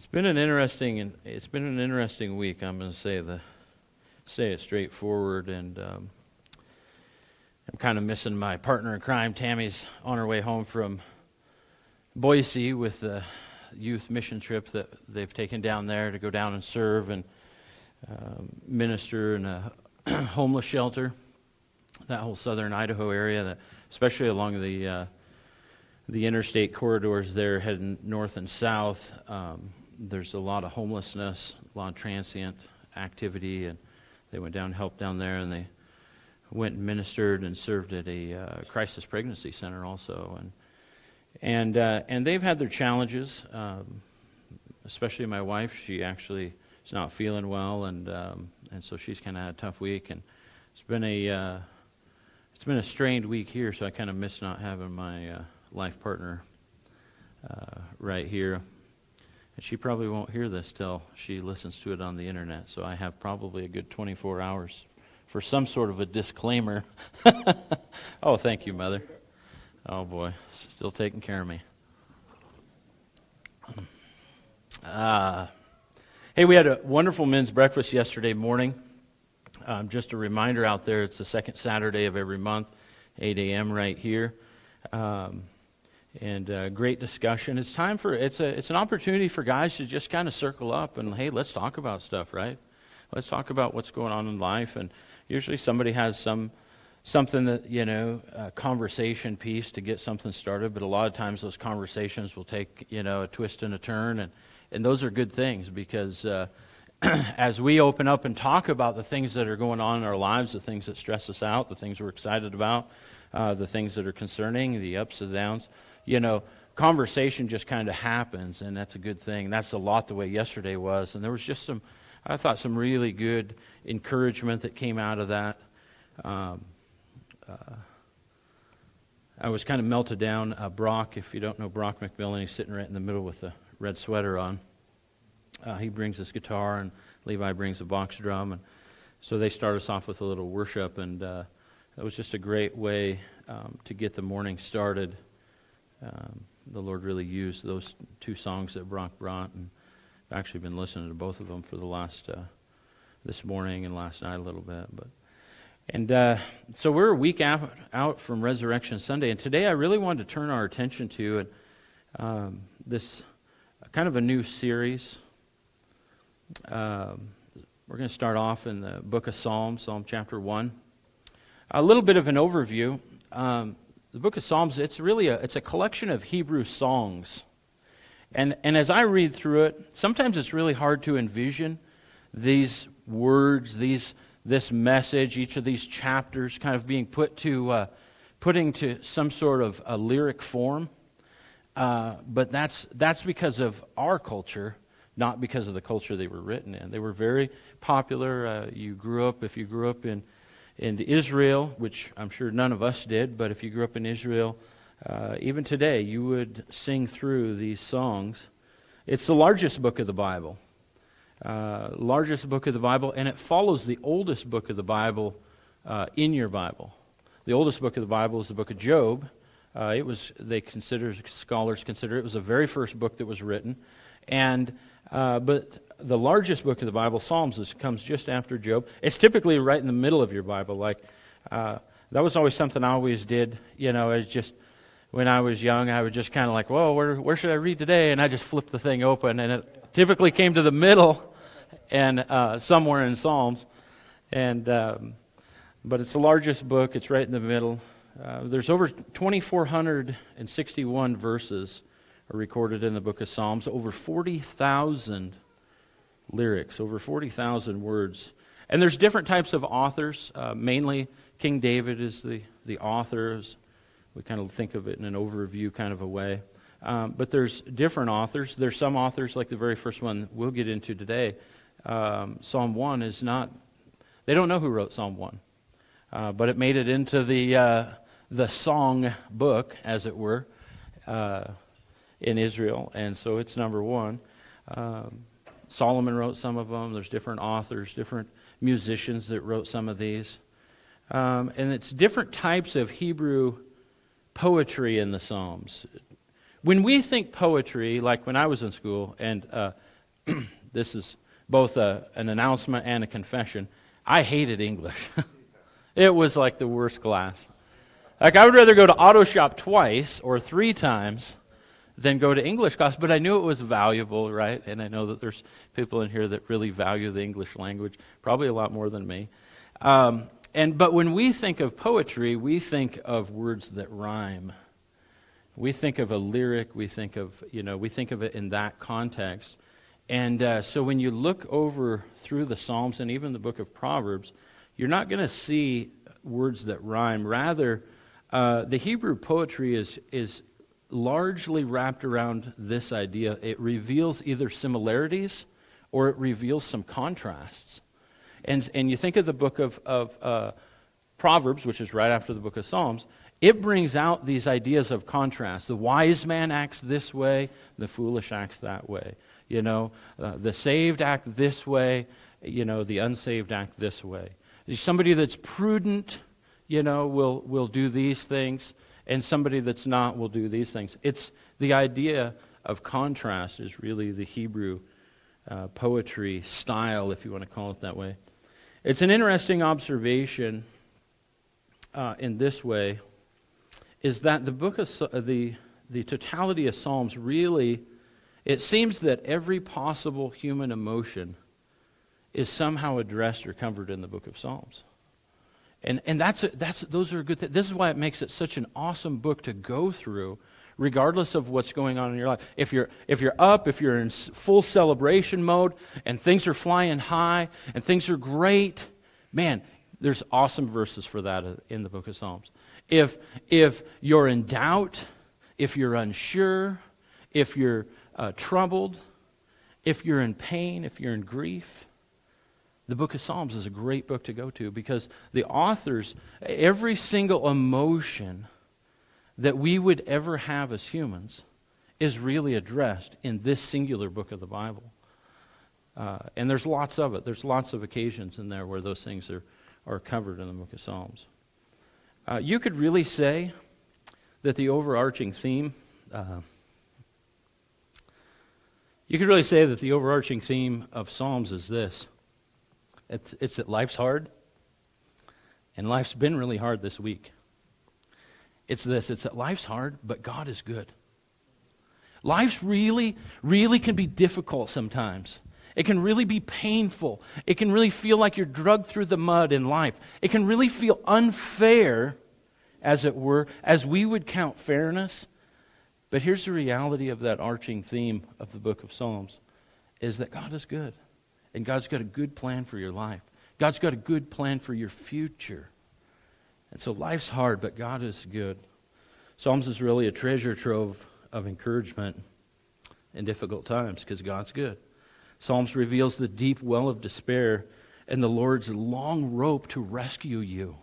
It's been an interesting it's been an interesting week. I'm going to say the say it straightforward, and um, I'm kind of missing my partner in crime. Tammy's on her way home from Boise with the youth mission trip that they've taken down there to go down and serve and um, minister in a homeless shelter. That whole southern Idaho area, that, especially along the uh, the interstate corridors there, heading north and south. Um, there's a lot of homelessness, a lot of transient activity, and they went down, helped down there, and they went and ministered and served at a uh, crisis pregnancy center also, and and uh, and they've had their challenges. Um, especially my wife, she actually is not feeling well, and um, and so she's kind of had a tough week, and it's been a uh, it's been a strained week here, so I kind of miss not having my uh, life partner uh, right here. And she probably won't hear this till she listens to it on the internet. So I have probably a good 24 hours for some sort of a disclaimer. oh, thank you, Mother. Oh, boy. Still taking care of me. Uh, hey, we had a wonderful men's breakfast yesterday morning. Um, just a reminder out there, it's the second Saturday of every month, 8 a.m. right here. Um, and uh, great discussion. It's time for it's a it's an opportunity for guys to just kind of circle up and hey, let's talk about stuff, right? Let's talk about what's going on in life. And usually somebody has some something that you know a conversation piece to get something started. But a lot of times those conversations will take you know a twist and a turn, and and those are good things because. Uh, as we open up and talk about the things that are going on in our lives, the things that stress us out, the things we're excited about, uh, the things that are concerning, the ups and downs, you know, conversation just kind of happens, and that's a good thing. That's a lot the way yesterday was. And there was just some, I thought, some really good encouragement that came out of that. Um, uh, I was kind of melted down. Uh, Brock, if you don't know Brock McMillan, he's sitting right in the middle with a red sweater on. Uh, he brings his guitar, and Levi brings a box drum. And so they start us off with a little worship, and uh, that was just a great way um, to get the morning started um, the Lord really used those two songs that Brock brought, and I've actually been listening to both of them for the last uh, this morning and last night a little bit. But and uh, so we're a week out, out from Resurrection Sunday, and today I really wanted to turn our attention to um, this kind of a new series. Um, we're going to start off in the book of Psalms, Psalm chapter one. A little bit of an overview. Um, the book of Psalms, it's really a, it's a collection of Hebrew songs. And, and as I read through it, sometimes it's really hard to envision these words, these, this message, each of these chapters kind of being put to, uh, putting to some sort of a lyric form. Uh, but that's, that's because of our culture, not because of the culture they were written in. They were very popular. Uh, you grew up, if you grew up in in Israel, which I'm sure none of us did, but if you grew up in Israel, uh, even today, you would sing through these songs. It's the largest book of the Bible. Uh, largest book of the Bible, and it follows the oldest book of the Bible uh, in your Bible. The oldest book of the Bible is the book of Job. Uh, it was, they consider, scholars consider it was the very first book that was written. And, uh, but the largest book of the Bible, Psalms, is, comes just after Job. It's typically right in the middle of your Bible. Like uh, that was always something I always did. You know, it's just when I was young, I would just kind of like, "Well, where where should I read today?" And I just flipped the thing open, and it typically came to the middle, and uh, somewhere in Psalms, and um, but it's the largest book. It's right in the middle. Uh, there's over 2,461 verses are recorded in the book of Psalms. Over 40,000 lyrics, over 40,000 words. And there's different types of authors. Uh, mainly, King David is the, the author. We kind of think of it in an overview kind of a way. Um, but there's different authors. There's some authors, like the very first one we'll get into today. Um, Psalm 1 is not, they don't know who wrote Psalm 1. Uh, but it made it into the, uh, the song book, as it were, uh, in Israel. And so it's number one. Um, Solomon wrote some of them. There's different authors, different musicians that wrote some of these. Um, and it's different types of Hebrew poetry in the Psalms. When we think poetry, like when I was in school, and uh, this is both a, an announcement and a confession. I hated English. it was like the worst class. Like, I would rather go to auto shop twice or three times than go to English class, but I knew it was valuable, right? And I know that there's people in here that really value the English language, probably a lot more than me. Um, and, but when we think of poetry, we think of words that rhyme. We think of a lyric, we think of, you know, we think of it in that context. And uh, so when you look over through the Psalms and even the book of Proverbs, you're not going to see words that rhyme. Rather, uh, the Hebrew poetry is, is largely wrapped around this idea. It reveals either similarities or it reveals some contrasts. And, and you think of the book of, of uh, Proverbs, which is right after the book of Psalms, it brings out these ideas of contrast. The wise man acts this way, the foolish acts that way. You know, uh, the saved act this way, you know, the unsaved act this way. Somebody that's prudent, you know, will, will do these things, and somebody that's not will do these things. It's the idea of contrast is really the Hebrew uh, poetry style, if you want to call it that way. It's an interesting observation uh, in this way is that the book of the, the totality of Psalms really it seems that every possible human emotion is somehow addressed or covered in the book of Psalms. And, and that's, a, that's, those are good things. This is why it makes it such an awesome book to go through, regardless of what's going on in your life. If you're, if you're up, if you're in full celebration mode, and things are flying high, and things are great, man, there's awesome verses for that in the book of Psalms. If, if you're in doubt, if you're unsure, if you're uh, troubled, if you're in pain, if you're in grief, the book of Psalms is a great book to go to because the authors, every single emotion that we would ever have as humans is really addressed in this singular book of the Bible. Uh, and there's lots of it. There's lots of occasions in there where those things are, are covered in the book of Psalms. Uh, you could really say that the overarching theme. Uh, you could really say that the overarching theme of Psalms is this it's, it's that life's hard, and life's been really hard this week. It's this it's that life's hard, but God is good. Life's really, really can be difficult sometimes. It can really be painful. It can really feel like you're drugged through the mud in life. It can really feel unfair, as it were, as we would count fairness. But here's the reality of that arching theme of the book of Psalms is that God is good. And God's got a good plan for your life. God's got a good plan for your future. And so life's hard, but God is good. Psalms is really a treasure trove of encouragement in difficult times because God's good. Psalms reveals the deep well of despair and the Lord's long rope to rescue you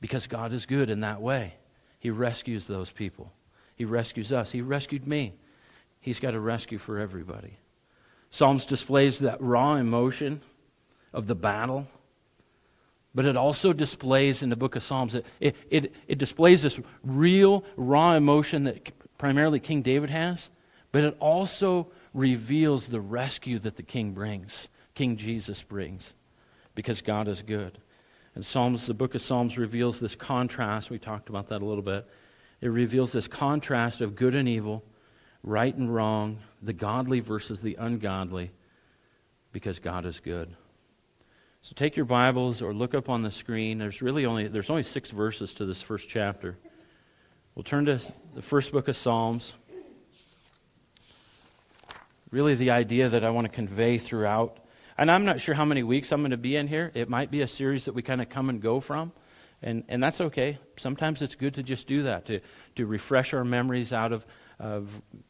because God is good in that way. He rescues those people. He rescues us. He rescued me. He's got a rescue for everybody. Psalms displays that raw emotion of the battle, but it also displays in the book of Psalms, it, it, it, it displays this real, raw emotion that primarily King David has, but it also reveals the rescue that the king brings, King Jesus brings, because God is good. And Psalms, the book of Psalms reveals this contrast. We talked about that a little bit it reveals this contrast of good and evil, right and wrong, the godly versus the ungodly, because God is good. So take your Bibles or look up on the screen. There's really only there's only six verses to this first chapter. We'll turn to the first book of Psalms. Really, the idea that I want to convey throughout. And I'm not sure how many weeks I'm going to be in here. It might be a series that we kind of come and go from. And, and that's okay. Sometimes it's good to just do that, to, to refresh our memories out of a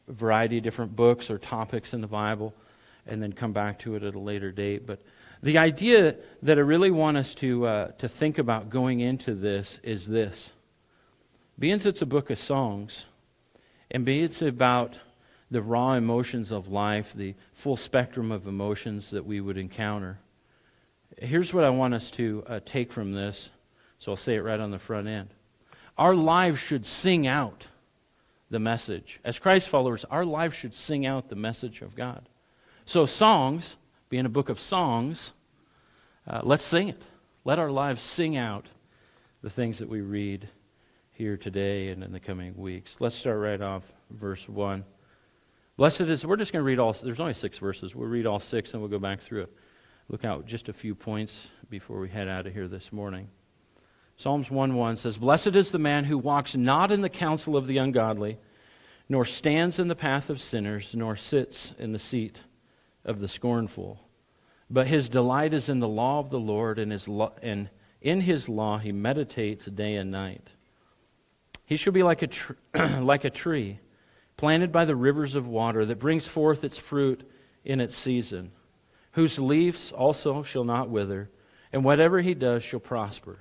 variety of different books or topics in the Bible, and then come back to it at a later date. But the idea that I really want us to, uh, to think about going into this is this. Being it's a book of songs, and being it's about the raw emotions of life, the full spectrum of emotions that we would encounter, here's what I want us to uh, take from this so I'll say it right on the front end. Our lives should sing out the message. As Christ followers, our lives should sing out the message of God. So, songs, being a book of songs, uh, let's sing it. Let our lives sing out the things that we read here today and in the coming weeks. Let's start right off, verse 1. Blessed is, we're just going to read all, there's only six verses. We'll read all six and we'll go back through it. Look out just a few points before we head out of here this morning. Psalms 1 1 says, Blessed is the man who walks not in the counsel of the ungodly, nor stands in the path of sinners, nor sits in the seat of the scornful. But his delight is in the law of the Lord, and, his lo- and in his law he meditates day and night. He shall be like a, tr- like a tree planted by the rivers of water that brings forth its fruit in its season, whose leaves also shall not wither, and whatever he does shall prosper.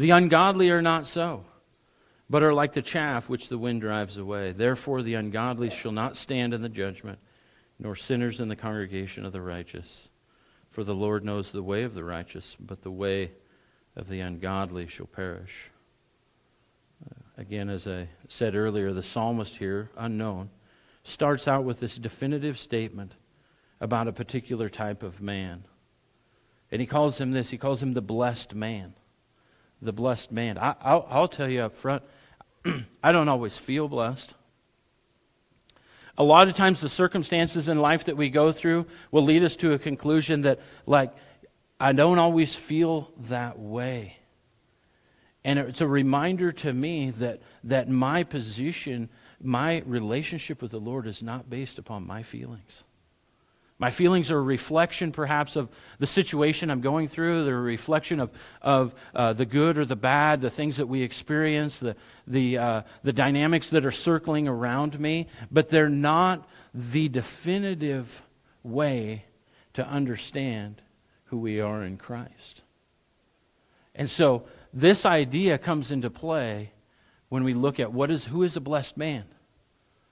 The ungodly are not so, but are like the chaff which the wind drives away. Therefore, the ungodly shall not stand in the judgment nor sinners in the congregation of the righteous. For the Lord knows the way of the righteous, but the way of the ungodly shall perish. Uh, again, as I said earlier, the psalmist here, unknown, starts out with this definitive statement about a particular type of man. And he calls him this he calls him the blessed man. The blessed man. I, will tell you up front, I don't always feel blessed. A lot of times, the circumstances in life that we go through will lead us to a conclusion that, like, I don't always feel that way. And it's a reminder to me that, that my position, my relationship with the Lord is not based upon my feelings. My feelings are a reflection, perhaps, of the situation I'm going through. They're a reflection of, of uh, the good or the bad, the things that we experience, the, the, uh, the dynamics that are circling around me. But they're not the definitive way to understand who we are in Christ. And so, this idea comes into play when we look at what is, who is a blessed man?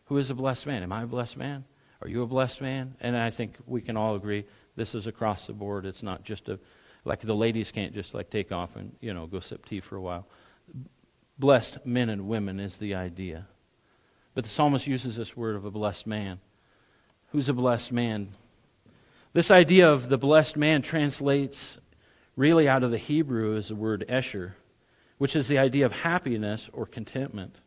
Who is a blessed man? Am I a blessed man? Are you a blessed man? And I think we can all agree this is across the board. It's not just a, like the ladies can't just like take off and, you know, go sip tea for a while. Blessed men and women is the idea. But the psalmist uses this word of a blessed man. Who's a blessed man? This idea of the blessed man translates really out of the Hebrew as the word esher, which is the idea of happiness or contentment.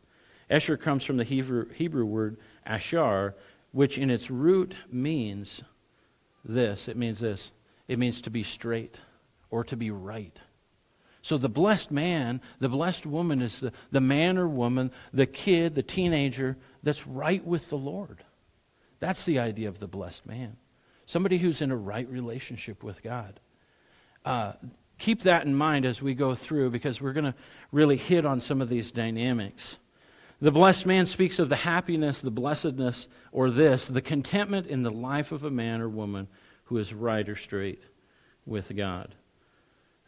Esher comes from the Hebrew, Hebrew word ashar, which in its root means this it means this it means to be straight or to be right. So the blessed man, the blessed woman is the, the man or woman, the kid, the teenager that's right with the Lord. That's the idea of the blessed man. Somebody who's in a right relationship with God. Uh, keep that in mind as we go through because we're going to really hit on some of these dynamics. The blessed man speaks of the happiness, the blessedness, or this, the contentment in the life of a man or woman who is right or straight with God.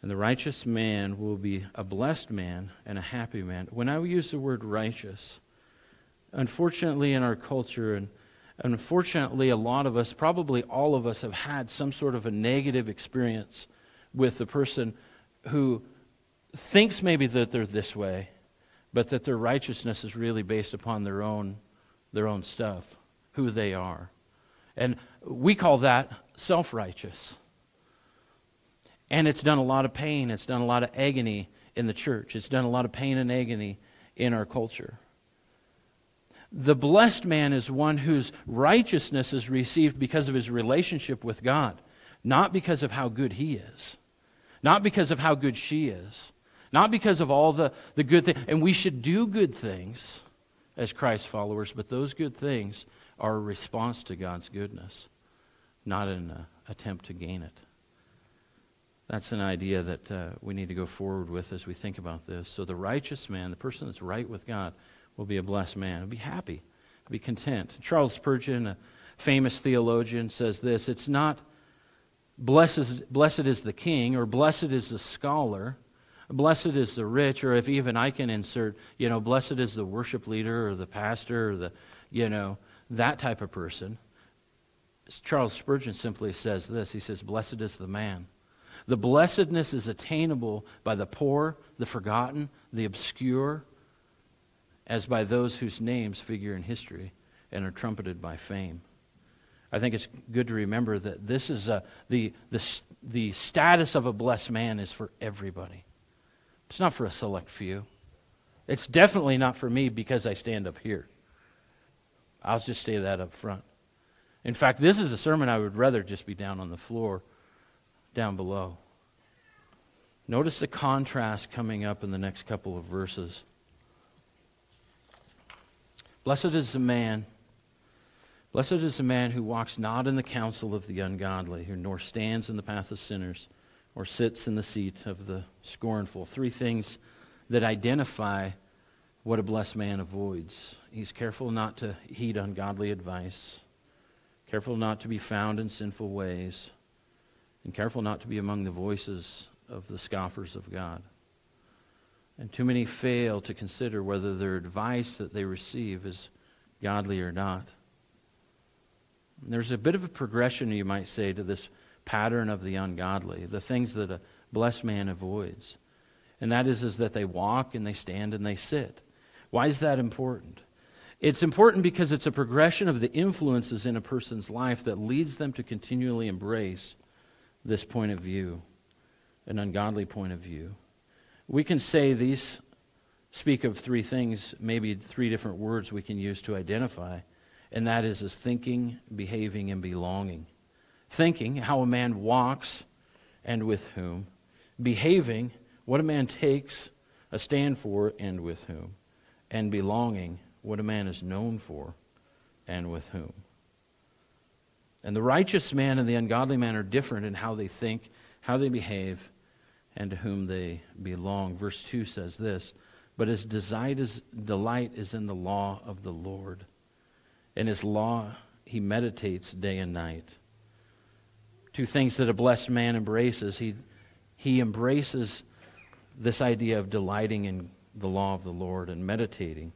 And the righteous man will be a blessed man and a happy man. When I use the word righteous, unfortunately, in our culture, and unfortunately, a lot of us, probably all of us, have had some sort of a negative experience with the person who thinks maybe that they're this way but that their righteousness is really based upon their own, their own stuff, who they are. And we call that self righteous. And it's done a lot of pain, it's done a lot of agony in the church, it's done a lot of pain and agony in our culture. The blessed man is one whose righteousness is received because of his relationship with God, not because of how good he is, not because of how good she is, not because of all the, the good things. And we should do good things as Christ followers, but those good things are a response to God's goodness, not an uh, attempt to gain it. That's an idea that uh, we need to go forward with as we think about this. So, the righteous man, the person that's right with God, will be a blessed man. He'll be happy, He'll be content. Charles Spurgeon, a famous theologian, says this It's not blessed, blessed is the king or blessed is the scholar Blessed is the rich, or if even I can insert, you know, blessed is the worship leader or the pastor or the, you know, that type of person. Charles Spurgeon simply says this He says, Blessed is the man. The blessedness is attainable by the poor, the forgotten, the obscure, as by those whose names figure in history and are trumpeted by fame. I think it's good to remember that this is a, the, the, the status of a blessed man is for everybody. It's not for a select few. It's definitely not for me because I stand up here. I'll just say that up front. In fact, this is a sermon I would rather just be down on the floor, down below. Notice the contrast coming up in the next couple of verses. Blessed is the man, blessed is the man who walks not in the counsel of the ungodly, who nor stands in the path of sinners, or sits in the seat of the scornful. Three things that identify what a blessed man avoids. He's careful not to heed ungodly advice, careful not to be found in sinful ways, and careful not to be among the voices of the scoffers of God. And too many fail to consider whether their advice that they receive is godly or not. And there's a bit of a progression, you might say, to this pattern of the ungodly, the things that a blessed man avoids. And that is, is that they walk and they stand and they sit. Why is that important? It's important because it's a progression of the influences in a person's life that leads them to continually embrace this point of view, an ungodly point of view. We can say these speak of three things, maybe three different words we can use to identify, and that is as thinking, behaving, and belonging. Thinking, how a man walks and with whom. Behaving, what a man takes a stand for and with whom. And belonging, what a man is known for and with whom. And the righteous man and the ungodly man are different in how they think, how they behave, and to whom they belong. Verse 2 says this But his delight is in the law of the Lord, and his law he meditates day and night. Two things that a blessed man embraces. He, he embraces this idea of delighting in the law of the Lord and meditating,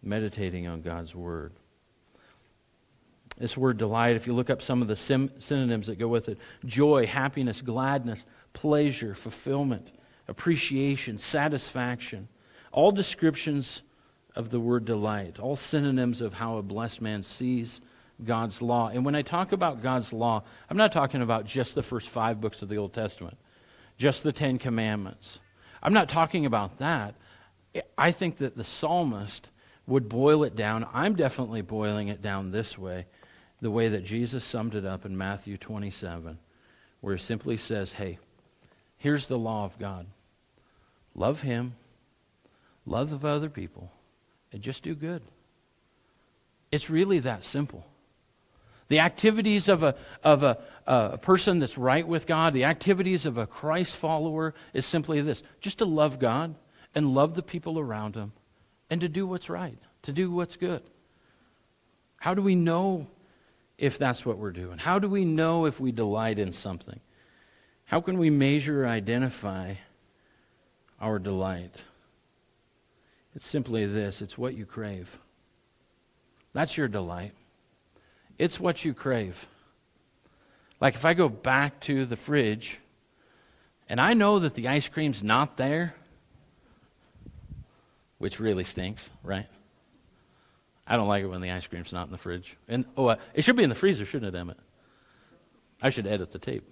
meditating on God's word. This word delight, if you look up some of the sim- synonyms that go with it joy, happiness, gladness, pleasure, fulfillment, appreciation, satisfaction. All descriptions of the word delight, all synonyms of how a blessed man sees God's law. And when I talk about God's law, I'm not talking about just the first five books of the Old Testament, just the Ten Commandments. I'm not talking about that. I think that the psalmist would boil it down. I'm definitely boiling it down this way, the way that Jesus summed it up in Matthew 27, where he simply says, Hey, Here's the law of God love Him, love of other people, and just do good. It's really that simple. The activities of a, of a, a person that's right with God, the activities of a Christ follower is simply this just to love God and love the people around him and to do what's right, to do what's good. How do we know if that's what we're doing? How do we know if we delight in something? How can we measure or identify our delight? It's simply this it's what you crave. That's your delight. It's what you crave. Like if I go back to the fridge and I know that the ice cream's not there, which really stinks, right? I don't like it when the ice cream's not in the fridge. And oh, uh, it should be in the freezer, shouldn't it, Emmett? I should edit the tape.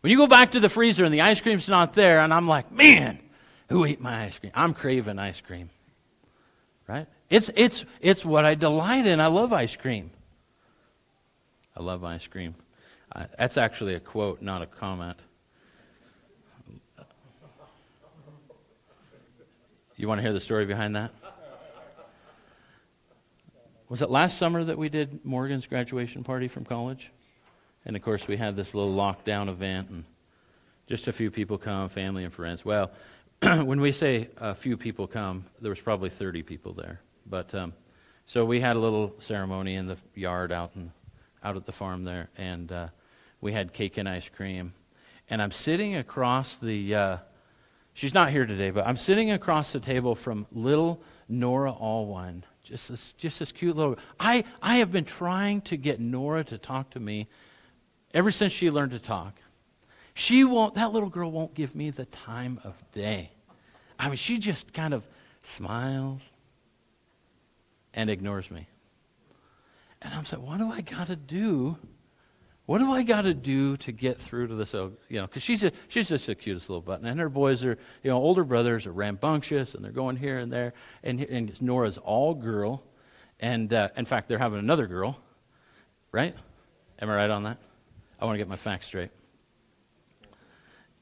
When you go back to the freezer and the ice cream's not there, and I'm like, man, who ate my ice cream? I'm craving ice cream. Right? It's, it's, it's what I delight in. I love ice cream. I love ice cream. That's actually a quote, not a comment. You want to hear the story behind that? Was it last summer that we did Morgan's graduation party from college? And of course, we had this little lockdown event, and just a few people come, family and friends. Well, when we say a few people come, there was probably 30 people there. But um, so we had a little ceremony in the yard out and out at the farm there, and uh, we had cake and ice cream. And I'm sitting across the. Uh, she's not here today, but I'm sitting across the table from little Nora Allwine. Just this, just this cute little. I, I have been trying to get Nora to talk to me ever since she learned to talk. She won't, that little girl won't give me the time of day. I mean, she just kind of smiles and ignores me. And I'm saying, what do I got to do? What do I got to do to get through to this? You know, because she's a, she's just the cutest little button, and her boys are, you know, older brothers are rambunctious, and they're going here and there, and, and Nora's all girl, and uh, in fact, they're having another girl, right? Am I right on that? I want to get my facts straight.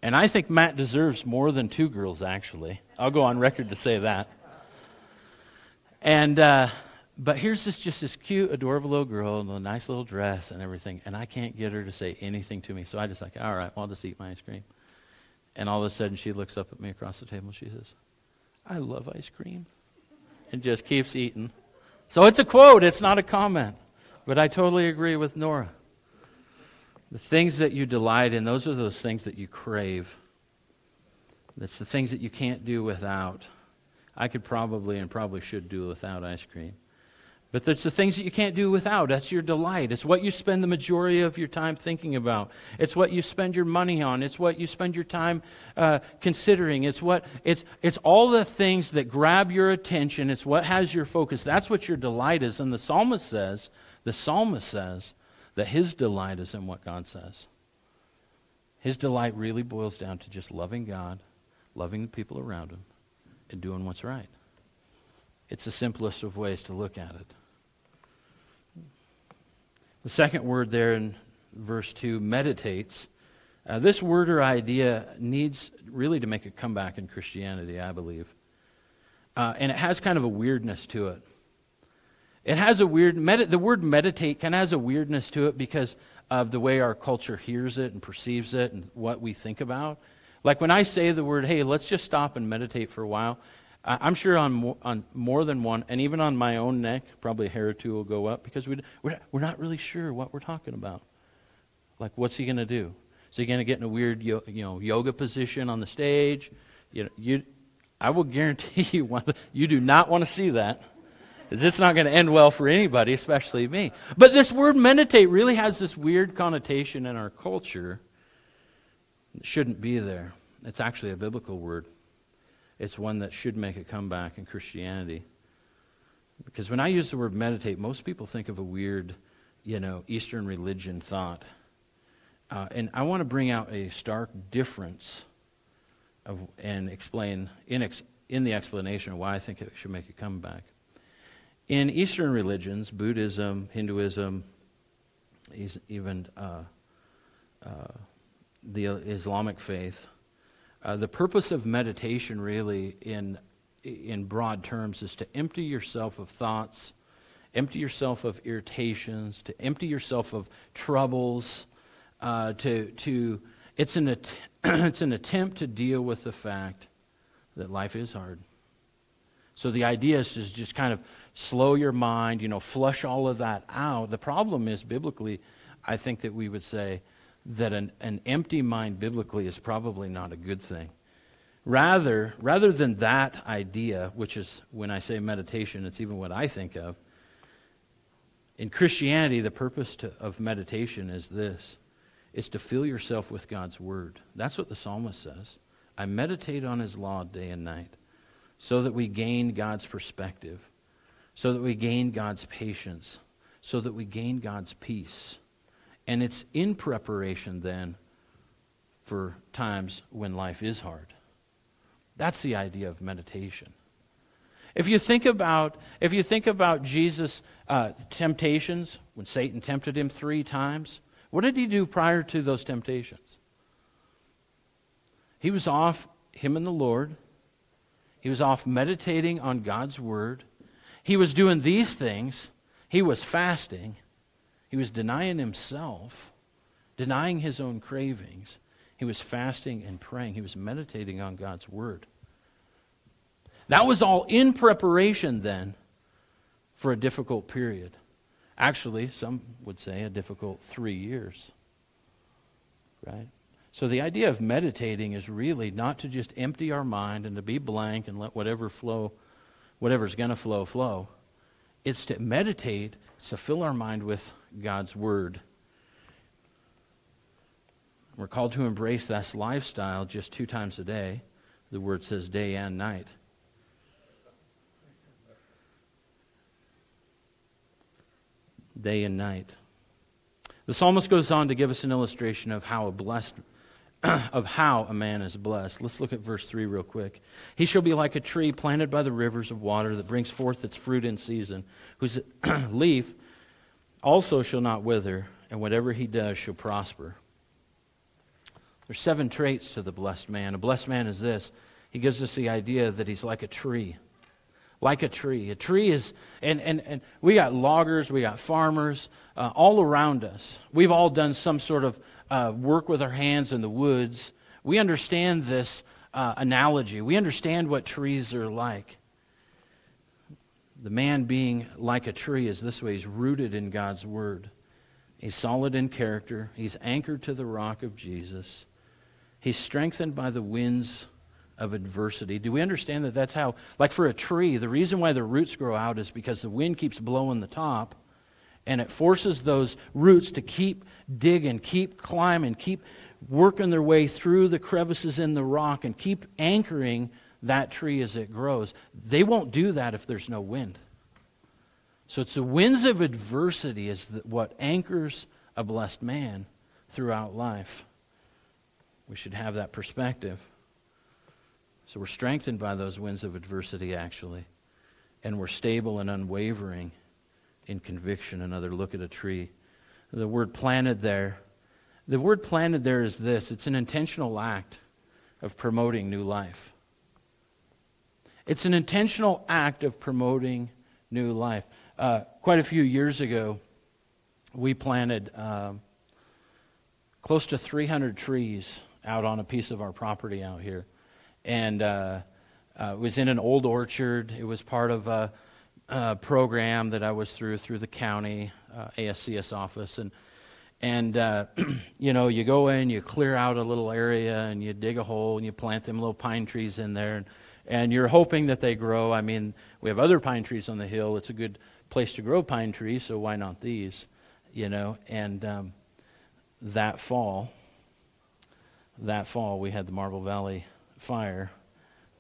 And I think Matt deserves more than two girls, actually. I'll go on record to say that. And, uh, but here's this just this cute, adorable little girl in a nice little dress and everything, and I can't get her to say anything to me. So I just like, all right, well, I'll just eat my ice cream. And all of a sudden, she looks up at me across the table and she says, I love ice cream. And just keeps eating. So it's a quote, it's not a comment. But I totally agree with Nora. The things that you delight in, those are those things that you crave. It's the things that you can't do without. I could probably and probably should do without ice cream. But that's the things that you can't do without. That's your delight. It's what you spend the majority of your time thinking about. It's what you spend your money on. It's what you spend your time uh, considering. It's what it's it's all the things that grab your attention. It's what has your focus. That's what your delight is. And the psalmist says, the psalmist says that his delight is in what God says. His delight really boils down to just loving God, loving the people around him, and doing what's right. It's the simplest of ways to look at it. The second word there in verse 2, meditates. Uh, this word or idea needs really to make a comeback in Christianity, I believe. Uh, and it has kind of a weirdness to it. It has a weird, med- the word meditate kind of has a weirdness to it because of the way our culture hears it and perceives it and what we think about. Like when I say the word, hey, let's just stop and meditate for a while, I'm sure on on more than one, and even on my own neck, probably a hair or two will go up because we, we're, we're not really sure what we're talking about. Like, what's he going to do? Is he going to get in a weird you know, yoga position on the stage? You know, you, I will guarantee you, you do not want to see that. Because it's not going to end well for anybody, especially me. But this word meditate really has this weird connotation in our culture. Shouldn't be there. It's actually a biblical word it's one that should make a comeback in Christianity. Because when I use the word meditate, most people think of a weird, you know, Eastern religion thought. Uh, and I want to bring out a stark difference of, and explain in, ex, in the explanation why I think it should make a comeback. In Eastern religions, Buddhism, Hinduism, even uh, uh, the Islamic faith, uh, the purpose of meditation, really, in, in broad terms, is to empty yourself of thoughts, empty yourself of irritations, to empty yourself of troubles. Uh, to, to, it's, an att- it's an attempt to deal with the fact that life is hard. So the idea is to just kind of slow your mind, you know, flush all of that out. The problem is, biblically, I think that we would say, that an, an empty mind biblically is probably not a good thing. Rather, rather than that idea, which is when I say meditation, it's even what I think of. In Christianity, the purpose to, of meditation is this is to fill yourself with God's word. That's what the psalmist says. I meditate on his law day and night so that we gain God's perspective, so that we gain God's patience, so that we gain God's peace. And it's in preparation then for times when life is hard. That's the idea of meditation. If you think about, if you think about Jesus' uh, temptations, when Satan tempted him three times, what did he do prior to those temptations? He was off, him and the Lord. He was off meditating on God's word. He was doing these things. He was fasting. He was denying himself, denying his own cravings. He was fasting and praying. He was meditating on God's word. That was all in preparation then for a difficult period. Actually, some would say a difficult three years. Right? So the idea of meditating is really not to just empty our mind and to be blank and let whatever flow, whatever's going to flow, flow. It's to meditate, to fill our mind with God's Word. We're called to embrace this lifestyle just two times a day. The Word says day and night. day and night. The psalmist goes on to give us an illustration of how a blessed of how a man is blessed. Let's look at verse 3 real quick. He shall be like a tree planted by the rivers of water that brings forth its fruit in season, whose leaf also shall not wither, and whatever he does shall prosper. There's seven traits to the blessed man. A blessed man is this he gives us the idea that he's like a tree. Like a tree. A tree is, and, and, and we got loggers, we got farmers uh, all around us. We've all done some sort of uh, work with our hands in the woods. We understand this uh, analogy. We understand what trees are like. The man being like a tree is this way he's rooted in God's word. He's solid in character. He's anchored to the rock of Jesus. He's strengthened by the winds of adversity. Do we understand that that's how, like for a tree, the reason why the roots grow out is because the wind keeps blowing the top and it forces those roots to keep digging, keep climbing, keep working their way through the crevices in the rock and keep anchoring that tree as it grows. They won't do that if there's no wind. So it's the winds of adversity is what anchors a blessed man throughout life. We should have that perspective. So we're strengthened by those winds of adversity, actually. And we're stable and unwavering in conviction. Another look at a tree. The word planted there, the word planted there is this it's an intentional act of promoting new life. It's an intentional act of promoting new life. Uh, quite a few years ago, we planted uh, close to 300 trees out on a piece of our property out here and uh, uh, was in an old orchard. It was part of a, a program that I was through through the county uh, ASCS office, and and uh, you know you go in, you clear out a little area, and you dig a hole, and you plant them little pine trees in there, and, and you're hoping that they grow. I mean, we have other pine trees on the hill. It's a good place to grow pine trees, so why not these? You know, and um, that fall, that fall we had the Marble Valley fire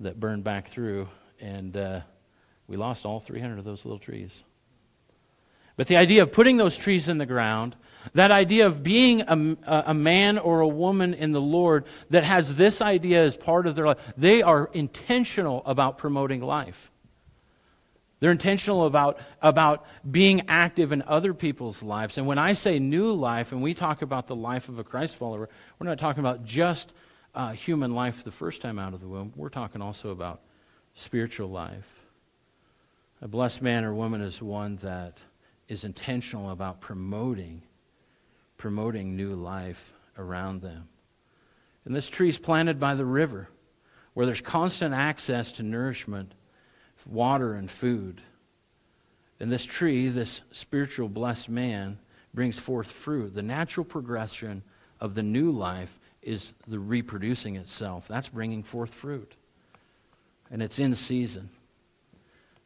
that burned back through, and uh, we lost all 300 of those little trees. But the idea of putting those trees in the ground, that idea of being a, a man or a woman in the Lord that has this idea as part of their life, they are intentional about promoting life. They're intentional about, about being active in other people's lives. And when I say new life, and we talk about the life of a Christ follower, we're not talking about just uh, human life the first time out of the womb. We're talking also about spiritual life. A blessed man or woman is one that is intentional about promoting promoting new life around them. And this tree is planted by the river where there's constant access to nourishment, water, and food. And this tree, this spiritual blessed man, brings forth fruit, the natural progression of the new life is the reproducing itself. That's bringing forth fruit. And it's in season.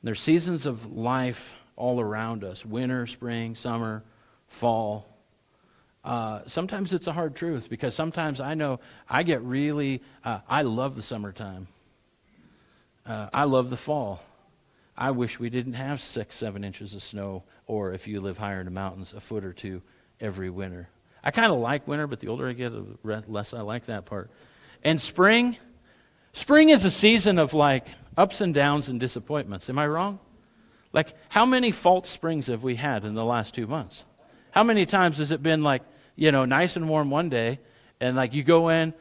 There's seasons of life all around us winter, spring, summer, fall. Uh, sometimes it's a hard truth because sometimes I know I get really, uh, I love the summertime. Uh, I love the fall. I wish we didn't have six, seven inches of snow, or if you live higher in the mountains, a foot or two every winter. I kind of like winter, but the older I get, the less I like that part. And spring, spring is a season of like ups and downs and disappointments. Am I wrong? Like, how many false springs have we had in the last two months? How many times has it been like, you know, nice and warm one day, and like you go in,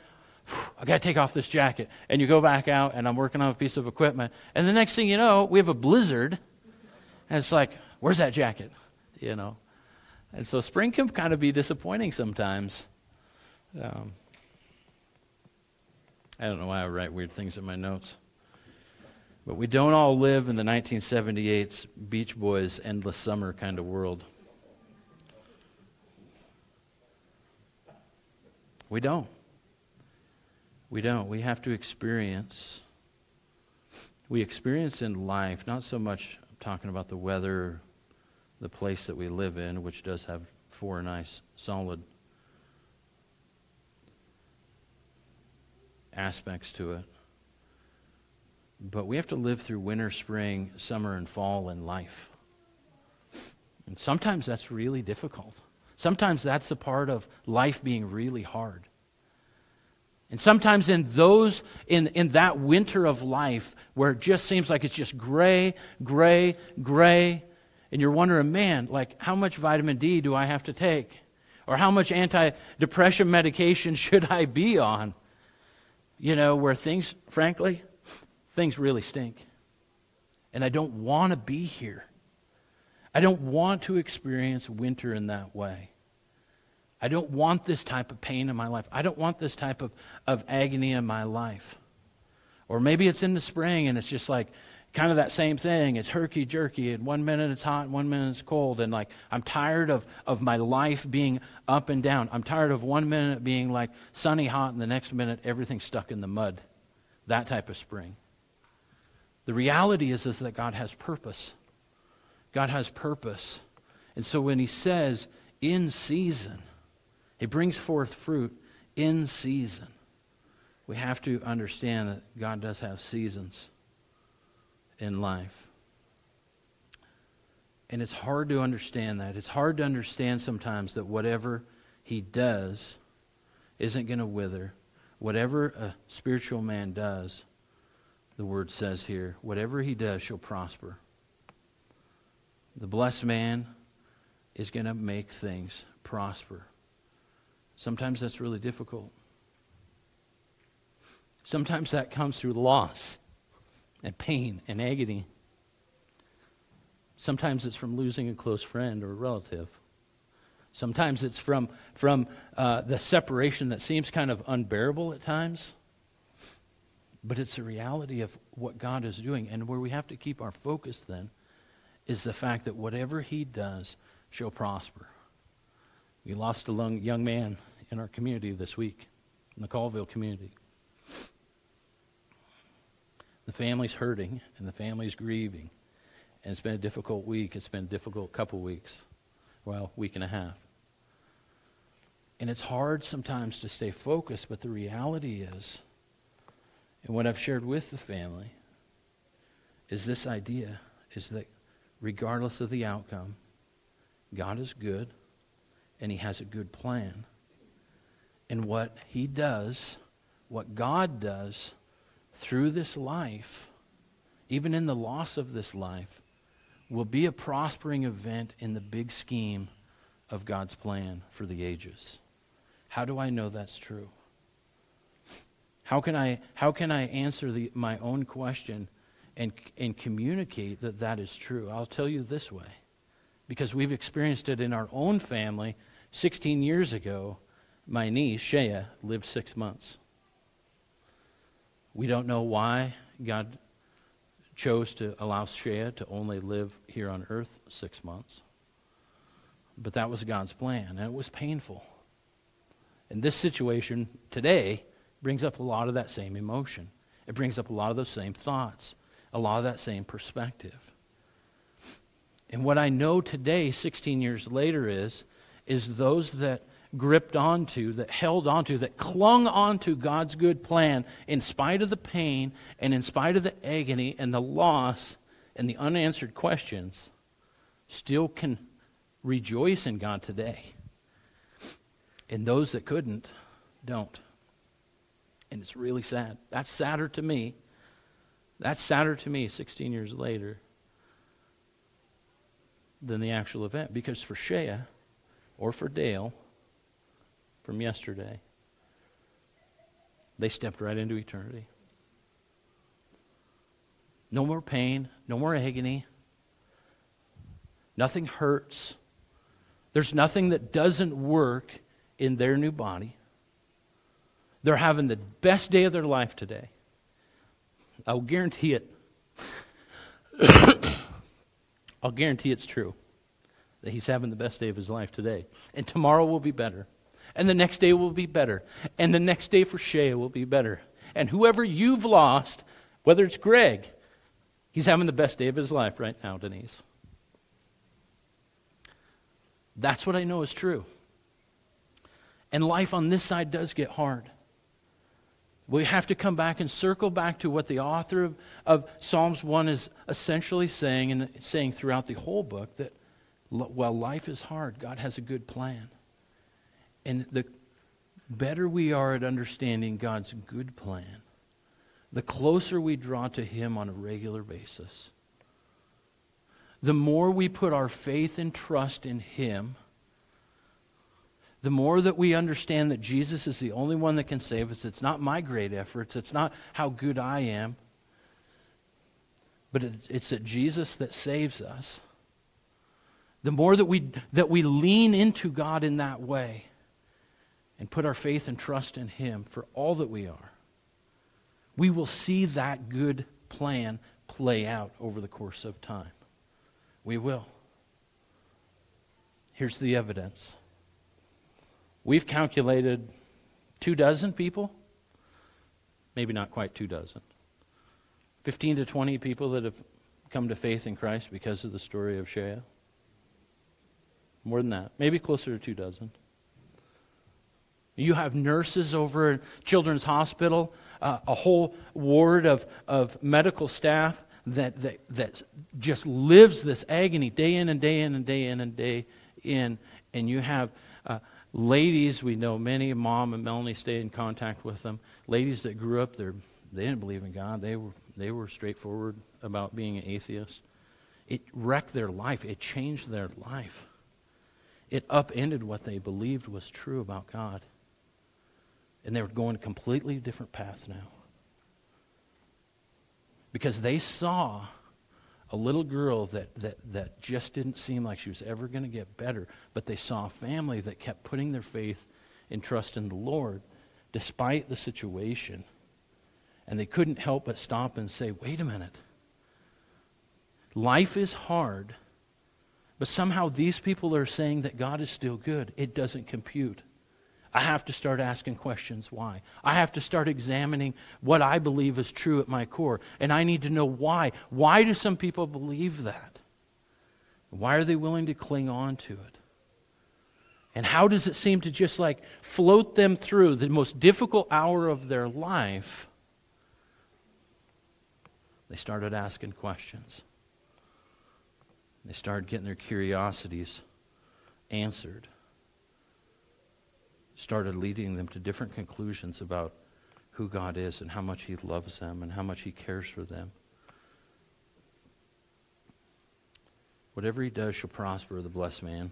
I got to take off this jacket, and you go back out, and I'm working on a piece of equipment, and the next thing you know, we have a blizzard, and it's like, where's that jacket? You know, and so spring can kind of be disappointing sometimes. Um, I don't know why I write weird things in my notes. But we don't all live in the 1978's Beach Boys endless summer kind of world. We don't. We don't. We have to experience. We experience in life, not so much I'm talking about the weather the place that we live in, which does have four nice, solid aspects to it. But we have to live through winter, spring, summer, and fall in life. And sometimes that's really difficult. Sometimes that's the part of life being really hard. And sometimes in those, in, in that winter of life where it just seems like it's just gray, gray, gray, and you're wondering, man, like how much vitamin D do I have to take? Or how much antidepressant medication should I be on? You know, where things, frankly, things really stink. And I don't want to be here. I don't want to experience winter in that way. I don't want this type of pain in my life. I don't want this type of, of agony in my life. Or maybe it's in the spring and it's just like kind of that same thing. It's herky jerky, and one minute it's hot, and one minute it's cold. And like, I'm tired of, of my life being up and down. I'm tired of one minute being like sunny hot, and the next minute everything's stuck in the mud. That type of spring. The reality is, is that God has purpose. God has purpose. And so when He says, in season, He brings forth fruit in season. We have to understand that God does have seasons in life. And it's hard to understand that. It's hard to understand sometimes that whatever He does isn't going to wither. Whatever a spiritual man does the word says here, whatever he does shall prosper. The blessed man is going to make things prosper. Sometimes that's really difficult. Sometimes that comes through loss and pain and agony. Sometimes it's from losing a close friend or a relative. Sometimes it's from, from uh, the separation that seems kind of unbearable at times. But it's a reality of what God is doing. And where we have to keep our focus then is the fact that whatever He does shall prosper. We lost a young man in our community this week, in the Colville community. The family's hurting and the family's grieving. And it's been a difficult week. It's been a difficult couple weeks. Well, week and a half. And it's hard sometimes to stay focused, but the reality is and what I've shared with the family is this idea is that regardless of the outcome, God is good and he has a good plan. And what he does, what God does through this life, even in the loss of this life, will be a prospering event in the big scheme of God's plan for the ages. How do I know that's true? How can I, how can I answer the, my own question and, and communicate that that is true? I'll tell you this way because we've experienced it in our own family. 16 years ago, my niece, Shea, lived six months. We don't know why God chose to allow Shea to only live here on earth six months. But that was God's plan, and it was painful. In this situation today, brings up a lot of that same emotion. It brings up a lot of those same thoughts, a lot of that same perspective. And what I know today, 16 years later, is, is those that gripped onto, that held onto, that clung onto God's good plan in spite of the pain and in spite of the agony and the loss and the unanswered questions, still can rejoice in God today. And those that couldn't, don't. And it's really sad. That's sadder to me. That's sadder to me 16 years later than the actual event. Because for Shea or for Dale from yesterday, they stepped right into eternity. No more pain, no more agony. Nothing hurts. There's nothing that doesn't work in their new body. They're having the best day of their life today. I'll guarantee it. I'll guarantee it's true that he's having the best day of his life today. And tomorrow will be better. And the next day will be better. And the next day for Shea will be better. And whoever you've lost, whether it's Greg, he's having the best day of his life right now, Denise. That's what I know is true. And life on this side does get hard. We have to come back and circle back to what the author of, of Psalms 1 is essentially saying and saying throughout the whole book that while life is hard, God has a good plan. And the better we are at understanding God's good plan, the closer we draw to Him on a regular basis. The more we put our faith and trust in Him, the more that we understand that Jesus is the only one that can save us. It's not my great efforts, it's not how good I am, but it's it's that Jesus that saves us. The more that we, that we lean into God in that way and put our faith and trust in Him for all that we are, we will see that good plan play out over the course of time. We will. Here's the evidence. We've calculated two dozen people, maybe not quite two dozen, 15 to 20 people that have come to faith in Christ because of the story of Shea. More than that, maybe closer to two dozen. You have nurses over Children's Hospital, uh, a whole ward of, of medical staff that, that, that just lives this agony day in and day in and day in and day in. And you have uh, ladies, we know many, Mom and Melanie stay in contact with them, ladies that grew up there, they didn't believe in God. They were, they were straightforward about being an atheist. It wrecked their life, it changed their life. It upended what they believed was true about God. And they were going a completely different path now. Because they saw a little girl that, that, that just didn't seem like she was ever going to get better, but they saw a family that kept putting their faith and trust in the Lord despite the situation. And they couldn't help but stop and say, wait a minute. Life is hard, but somehow these people are saying that God is still good. It doesn't compute. I have to start asking questions why. I have to start examining what I believe is true at my core. And I need to know why. Why do some people believe that? Why are they willing to cling on to it? And how does it seem to just like float them through the most difficult hour of their life? They started asking questions. They started getting their curiosities answered started leading them to different conclusions about who God is and how much He loves them and how much He cares for them. Whatever He does shall prosper the blessed man,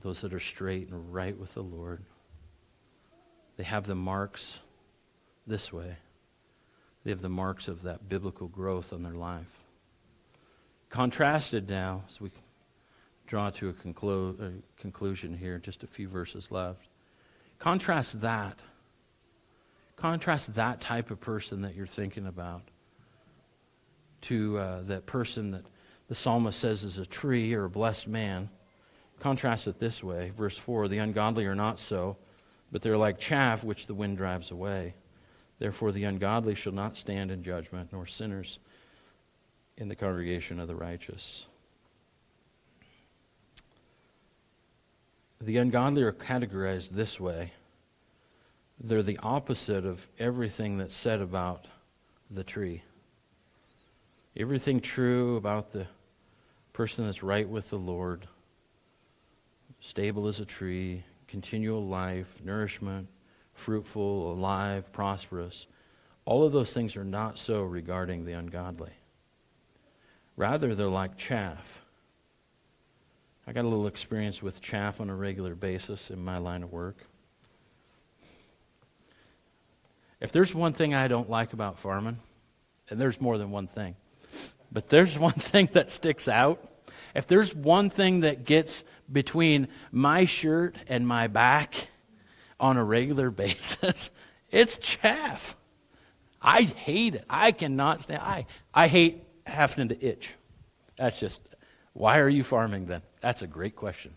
those that are straight and right with the Lord. They have the marks this way. They have the marks of that biblical growth on their life. Contrasted now, as we draw to a, conclu- a conclusion here, just a few verses left. Contrast that. Contrast that type of person that you're thinking about to uh, that person that the psalmist says is a tree or a blessed man. Contrast it this way. Verse 4 The ungodly are not so, but they're like chaff which the wind drives away. Therefore, the ungodly shall not stand in judgment, nor sinners in the congregation of the righteous. The ungodly are categorized this way they're the opposite of everything that's said about the tree. Everything true about the person that's right with the Lord, stable as a tree, continual life, nourishment, fruitful, alive, prosperous. All of those things are not so regarding the ungodly. Rather, they're like chaff I got a little experience with chaff on a regular basis in my line of work. If there's one thing I don't like about farming, and there's more than one thing, but there's one thing that sticks out. If there's one thing that gets between my shirt and my back on a regular basis, it's chaff. I hate it. I cannot stand I I hate having to itch. That's just why are you farming then? That's a great question.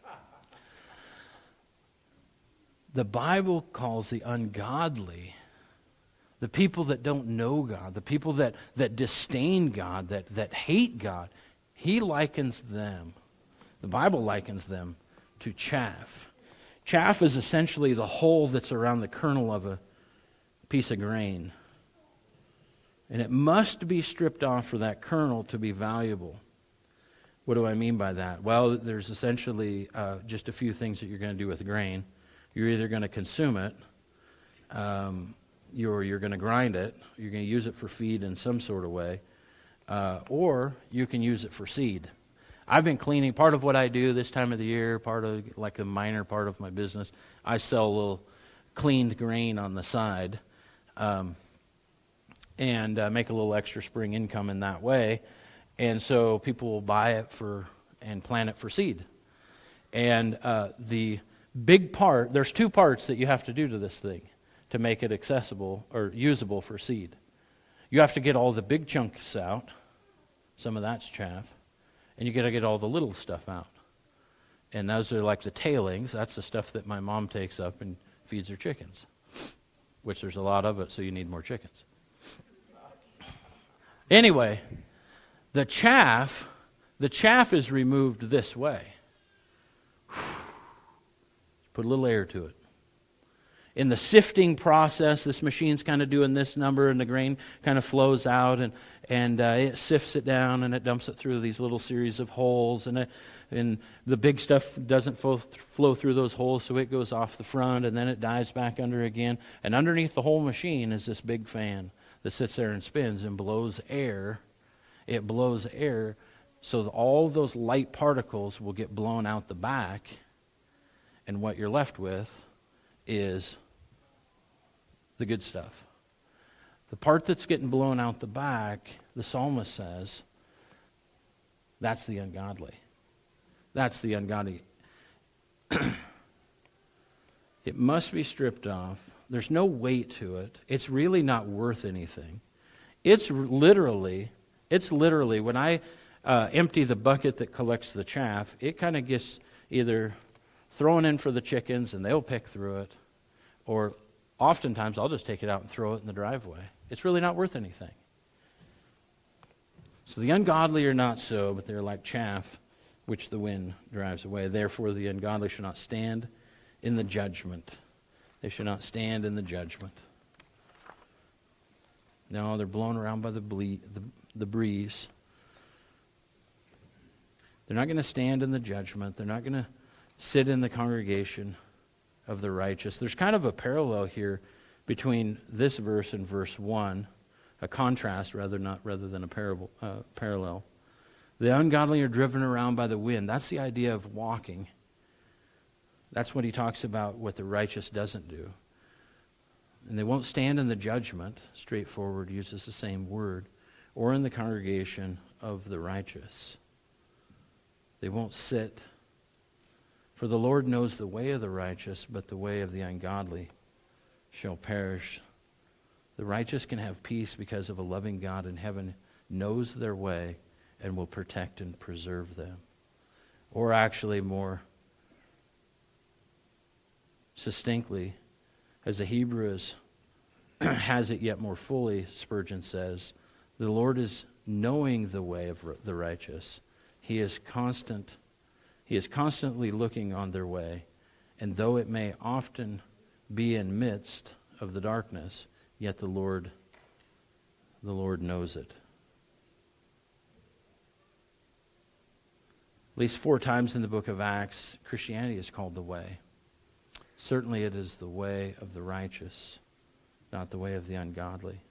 The Bible calls the ungodly, the people that don't know God, the people that, that disdain God, that, that hate God, he likens them, the Bible likens them to chaff. Chaff is essentially the hole that's around the kernel of a piece of grain. And it must be stripped off for that kernel to be valuable. What do I mean by that? Well, there's essentially uh, just a few things that you're going to do with grain. You're either going to consume it, um, you're, you're going to grind it, you're going to use it for feed in some sort of way, uh, or you can use it for seed. I've been cleaning. Part of what I do this time of the year, part of like a minor part of my business, I sell a little cleaned grain on the side, um, and uh, make a little extra spring income in that way. And so people will buy it for and plant it for seed. And uh, the big part, there's two parts that you have to do to this thing to make it accessible or usable for seed. You have to get all the big chunks out. Some of that's chaff and you got to get all the little stuff out. And those are like the tailings. That's the stuff that my mom takes up and feeds her chickens, which there's a lot of it, so you need more chickens. Anyway, the chaff, the chaff is removed this way. Put a little air to it in the sifting process, this machine's kind of doing this number, and the grain kind of flows out, and, and uh, it sifts it down, and it dumps it through these little series of holes, and, it, and the big stuff doesn't flow, flow through those holes, so it goes off the front, and then it dives back under again. And underneath the whole machine is this big fan that sits there and spins and blows air. It blows air so all those light particles will get blown out the back, and what you're left with is the good stuff. The part that's getting blown out the back, the psalmist says, that's the ungodly. That's the ungodly. it must be stripped off. There's no weight to it. It's really not worth anything. It's literally, it's literally, when I uh, empty the bucket that collects the chaff, it kind of gets either thrown in for the chickens and they'll pick through it, or oftentimes I'll just take it out and throw it in the driveway. It's really not worth anything. So the ungodly are not so, but they're like chaff which the wind drives away. Therefore, the ungodly should not stand in the judgment. They should not stand in the judgment. No, they're blown around by the, ble- the, the breeze. They're not going to stand in the judgment. They're not going to sit in the congregation of the righteous. There's kind of a parallel here between this verse and verse 1, a contrast rather, not, rather than a parable, uh, parallel. The ungodly are driven around by the wind. That's the idea of walking. That's what he talks about what the righteous doesn't do. And they won't stand in the judgment, straightforward uses the same word, or in the congregation of the righteous. They won't sit for the Lord knows the way of the righteous, but the way of the ungodly shall perish. The righteous can have peace because of a loving God in heaven knows their way and will protect and preserve them. Or actually, more succinctly, as the Hebrews has it yet more fully, Spurgeon says, the Lord is knowing the way of the righteous. He is constant he is constantly looking on their way, and though it may often be in midst of the darkness, yet the Lord the Lord knows it. At least four times in the book of Acts, Christianity is called the way. Certainly, it is the way of the righteous, not the way of the ungodly.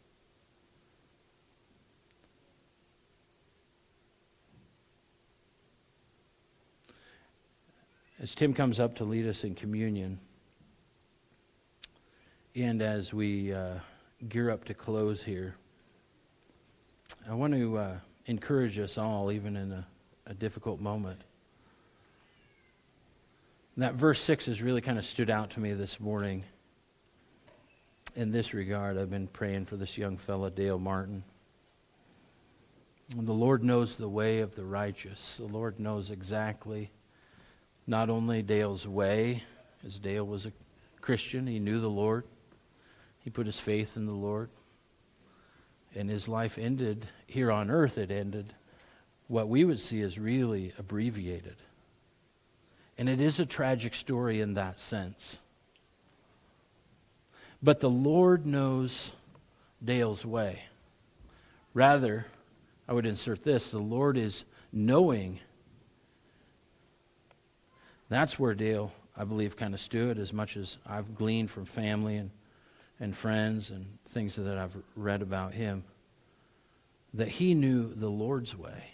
As Tim comes up to lead us in communion, and as we uh, gear up to close here, I want to uh, encourage us all, even in a, a difficult moment. And that verse 6 has really kind of stood out to me this morning in this regard. I've been praying for this young fellow, Dale Martin. And the Lord knows the way of the righteous. The Lord knows exactly not only Dale's way, as Dale was a Christian, he knew the Lord, he put his faith in the Lord, and his life ended here on earth, it ended what we would see as really abbreviated. And it is a tragic story in that sense. But the Lord knows Dale's way. Rather, I would insert this the Lord is knowing That's where Dale, I believe, kind of stood as much as I've gleaned from family and, and friends and things that I've read about him. That he knew the Lord's way,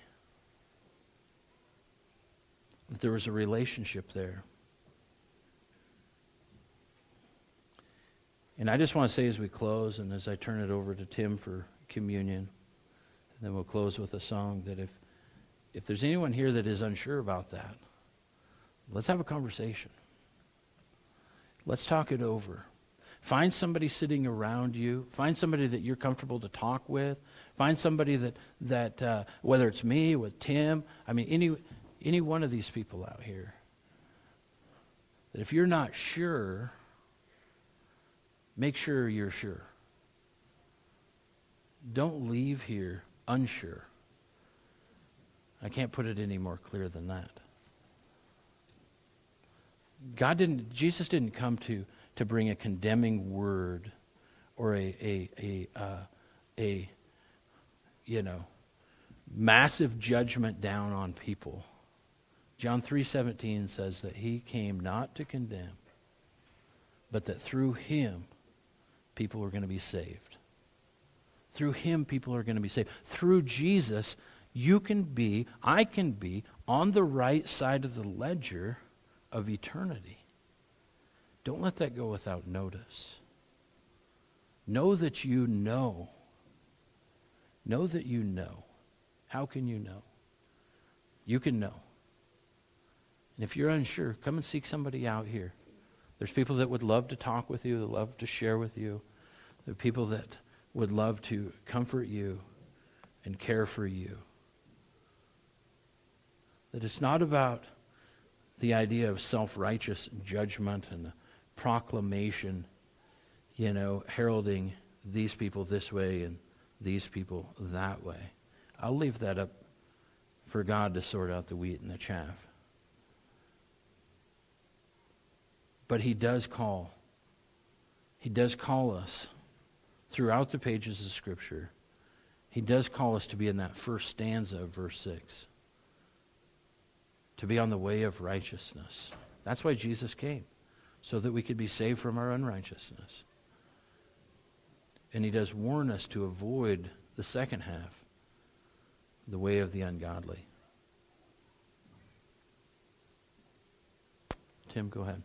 that there was a relationship there. And I just want to say as we close and as I turn it over to Tim for communion, and then we'll close with a song that if, if there's anyone here that is unsure about that, let's have a conversation. Let's talk it over. Find somebody sitting around you. Find somebody that you're comfortable to talk with. Find somebody that, that uh, whether it's me, with Tim, I mean, any, any one of these people out here, that if you're not sure, make sure you're sure. Don't leave here unsure. I can't put it any more clear than that. God didn't, Jesus didn't come to, to bring a condemning word or a, a, a, uh, a, you know, massive judgment down on people. John 3:17 says that he came not to condemn, but that through him people are going to be saved. Through him, people are going to be saved. Through Jesus, you can be, I can be, on the right side of the ledger of eternity. Don't let that go without notice. Know that you know. Know that you know. How can you know? You can know. And if you're unsure, come and seek somebody out here. There's people that would love to talk with you, that love to share with you. There are people that would love to comfort you and care for you. That it's not about the idea of self righteous judgment and proclamation, you know, heralding these people this way and these people that way. I'll leave that up for God to sort out the wheat and the chaff. But He does call. He does call us throughout the pages of Scripture. He does call us to be in that first stanza of verse 6 to be on the way of righteousness. That's why Jesus came, so that we could be saved from our unrighteousness. And he does warn us to avoid the second half, the way of the ungodly. Tim, go ahead.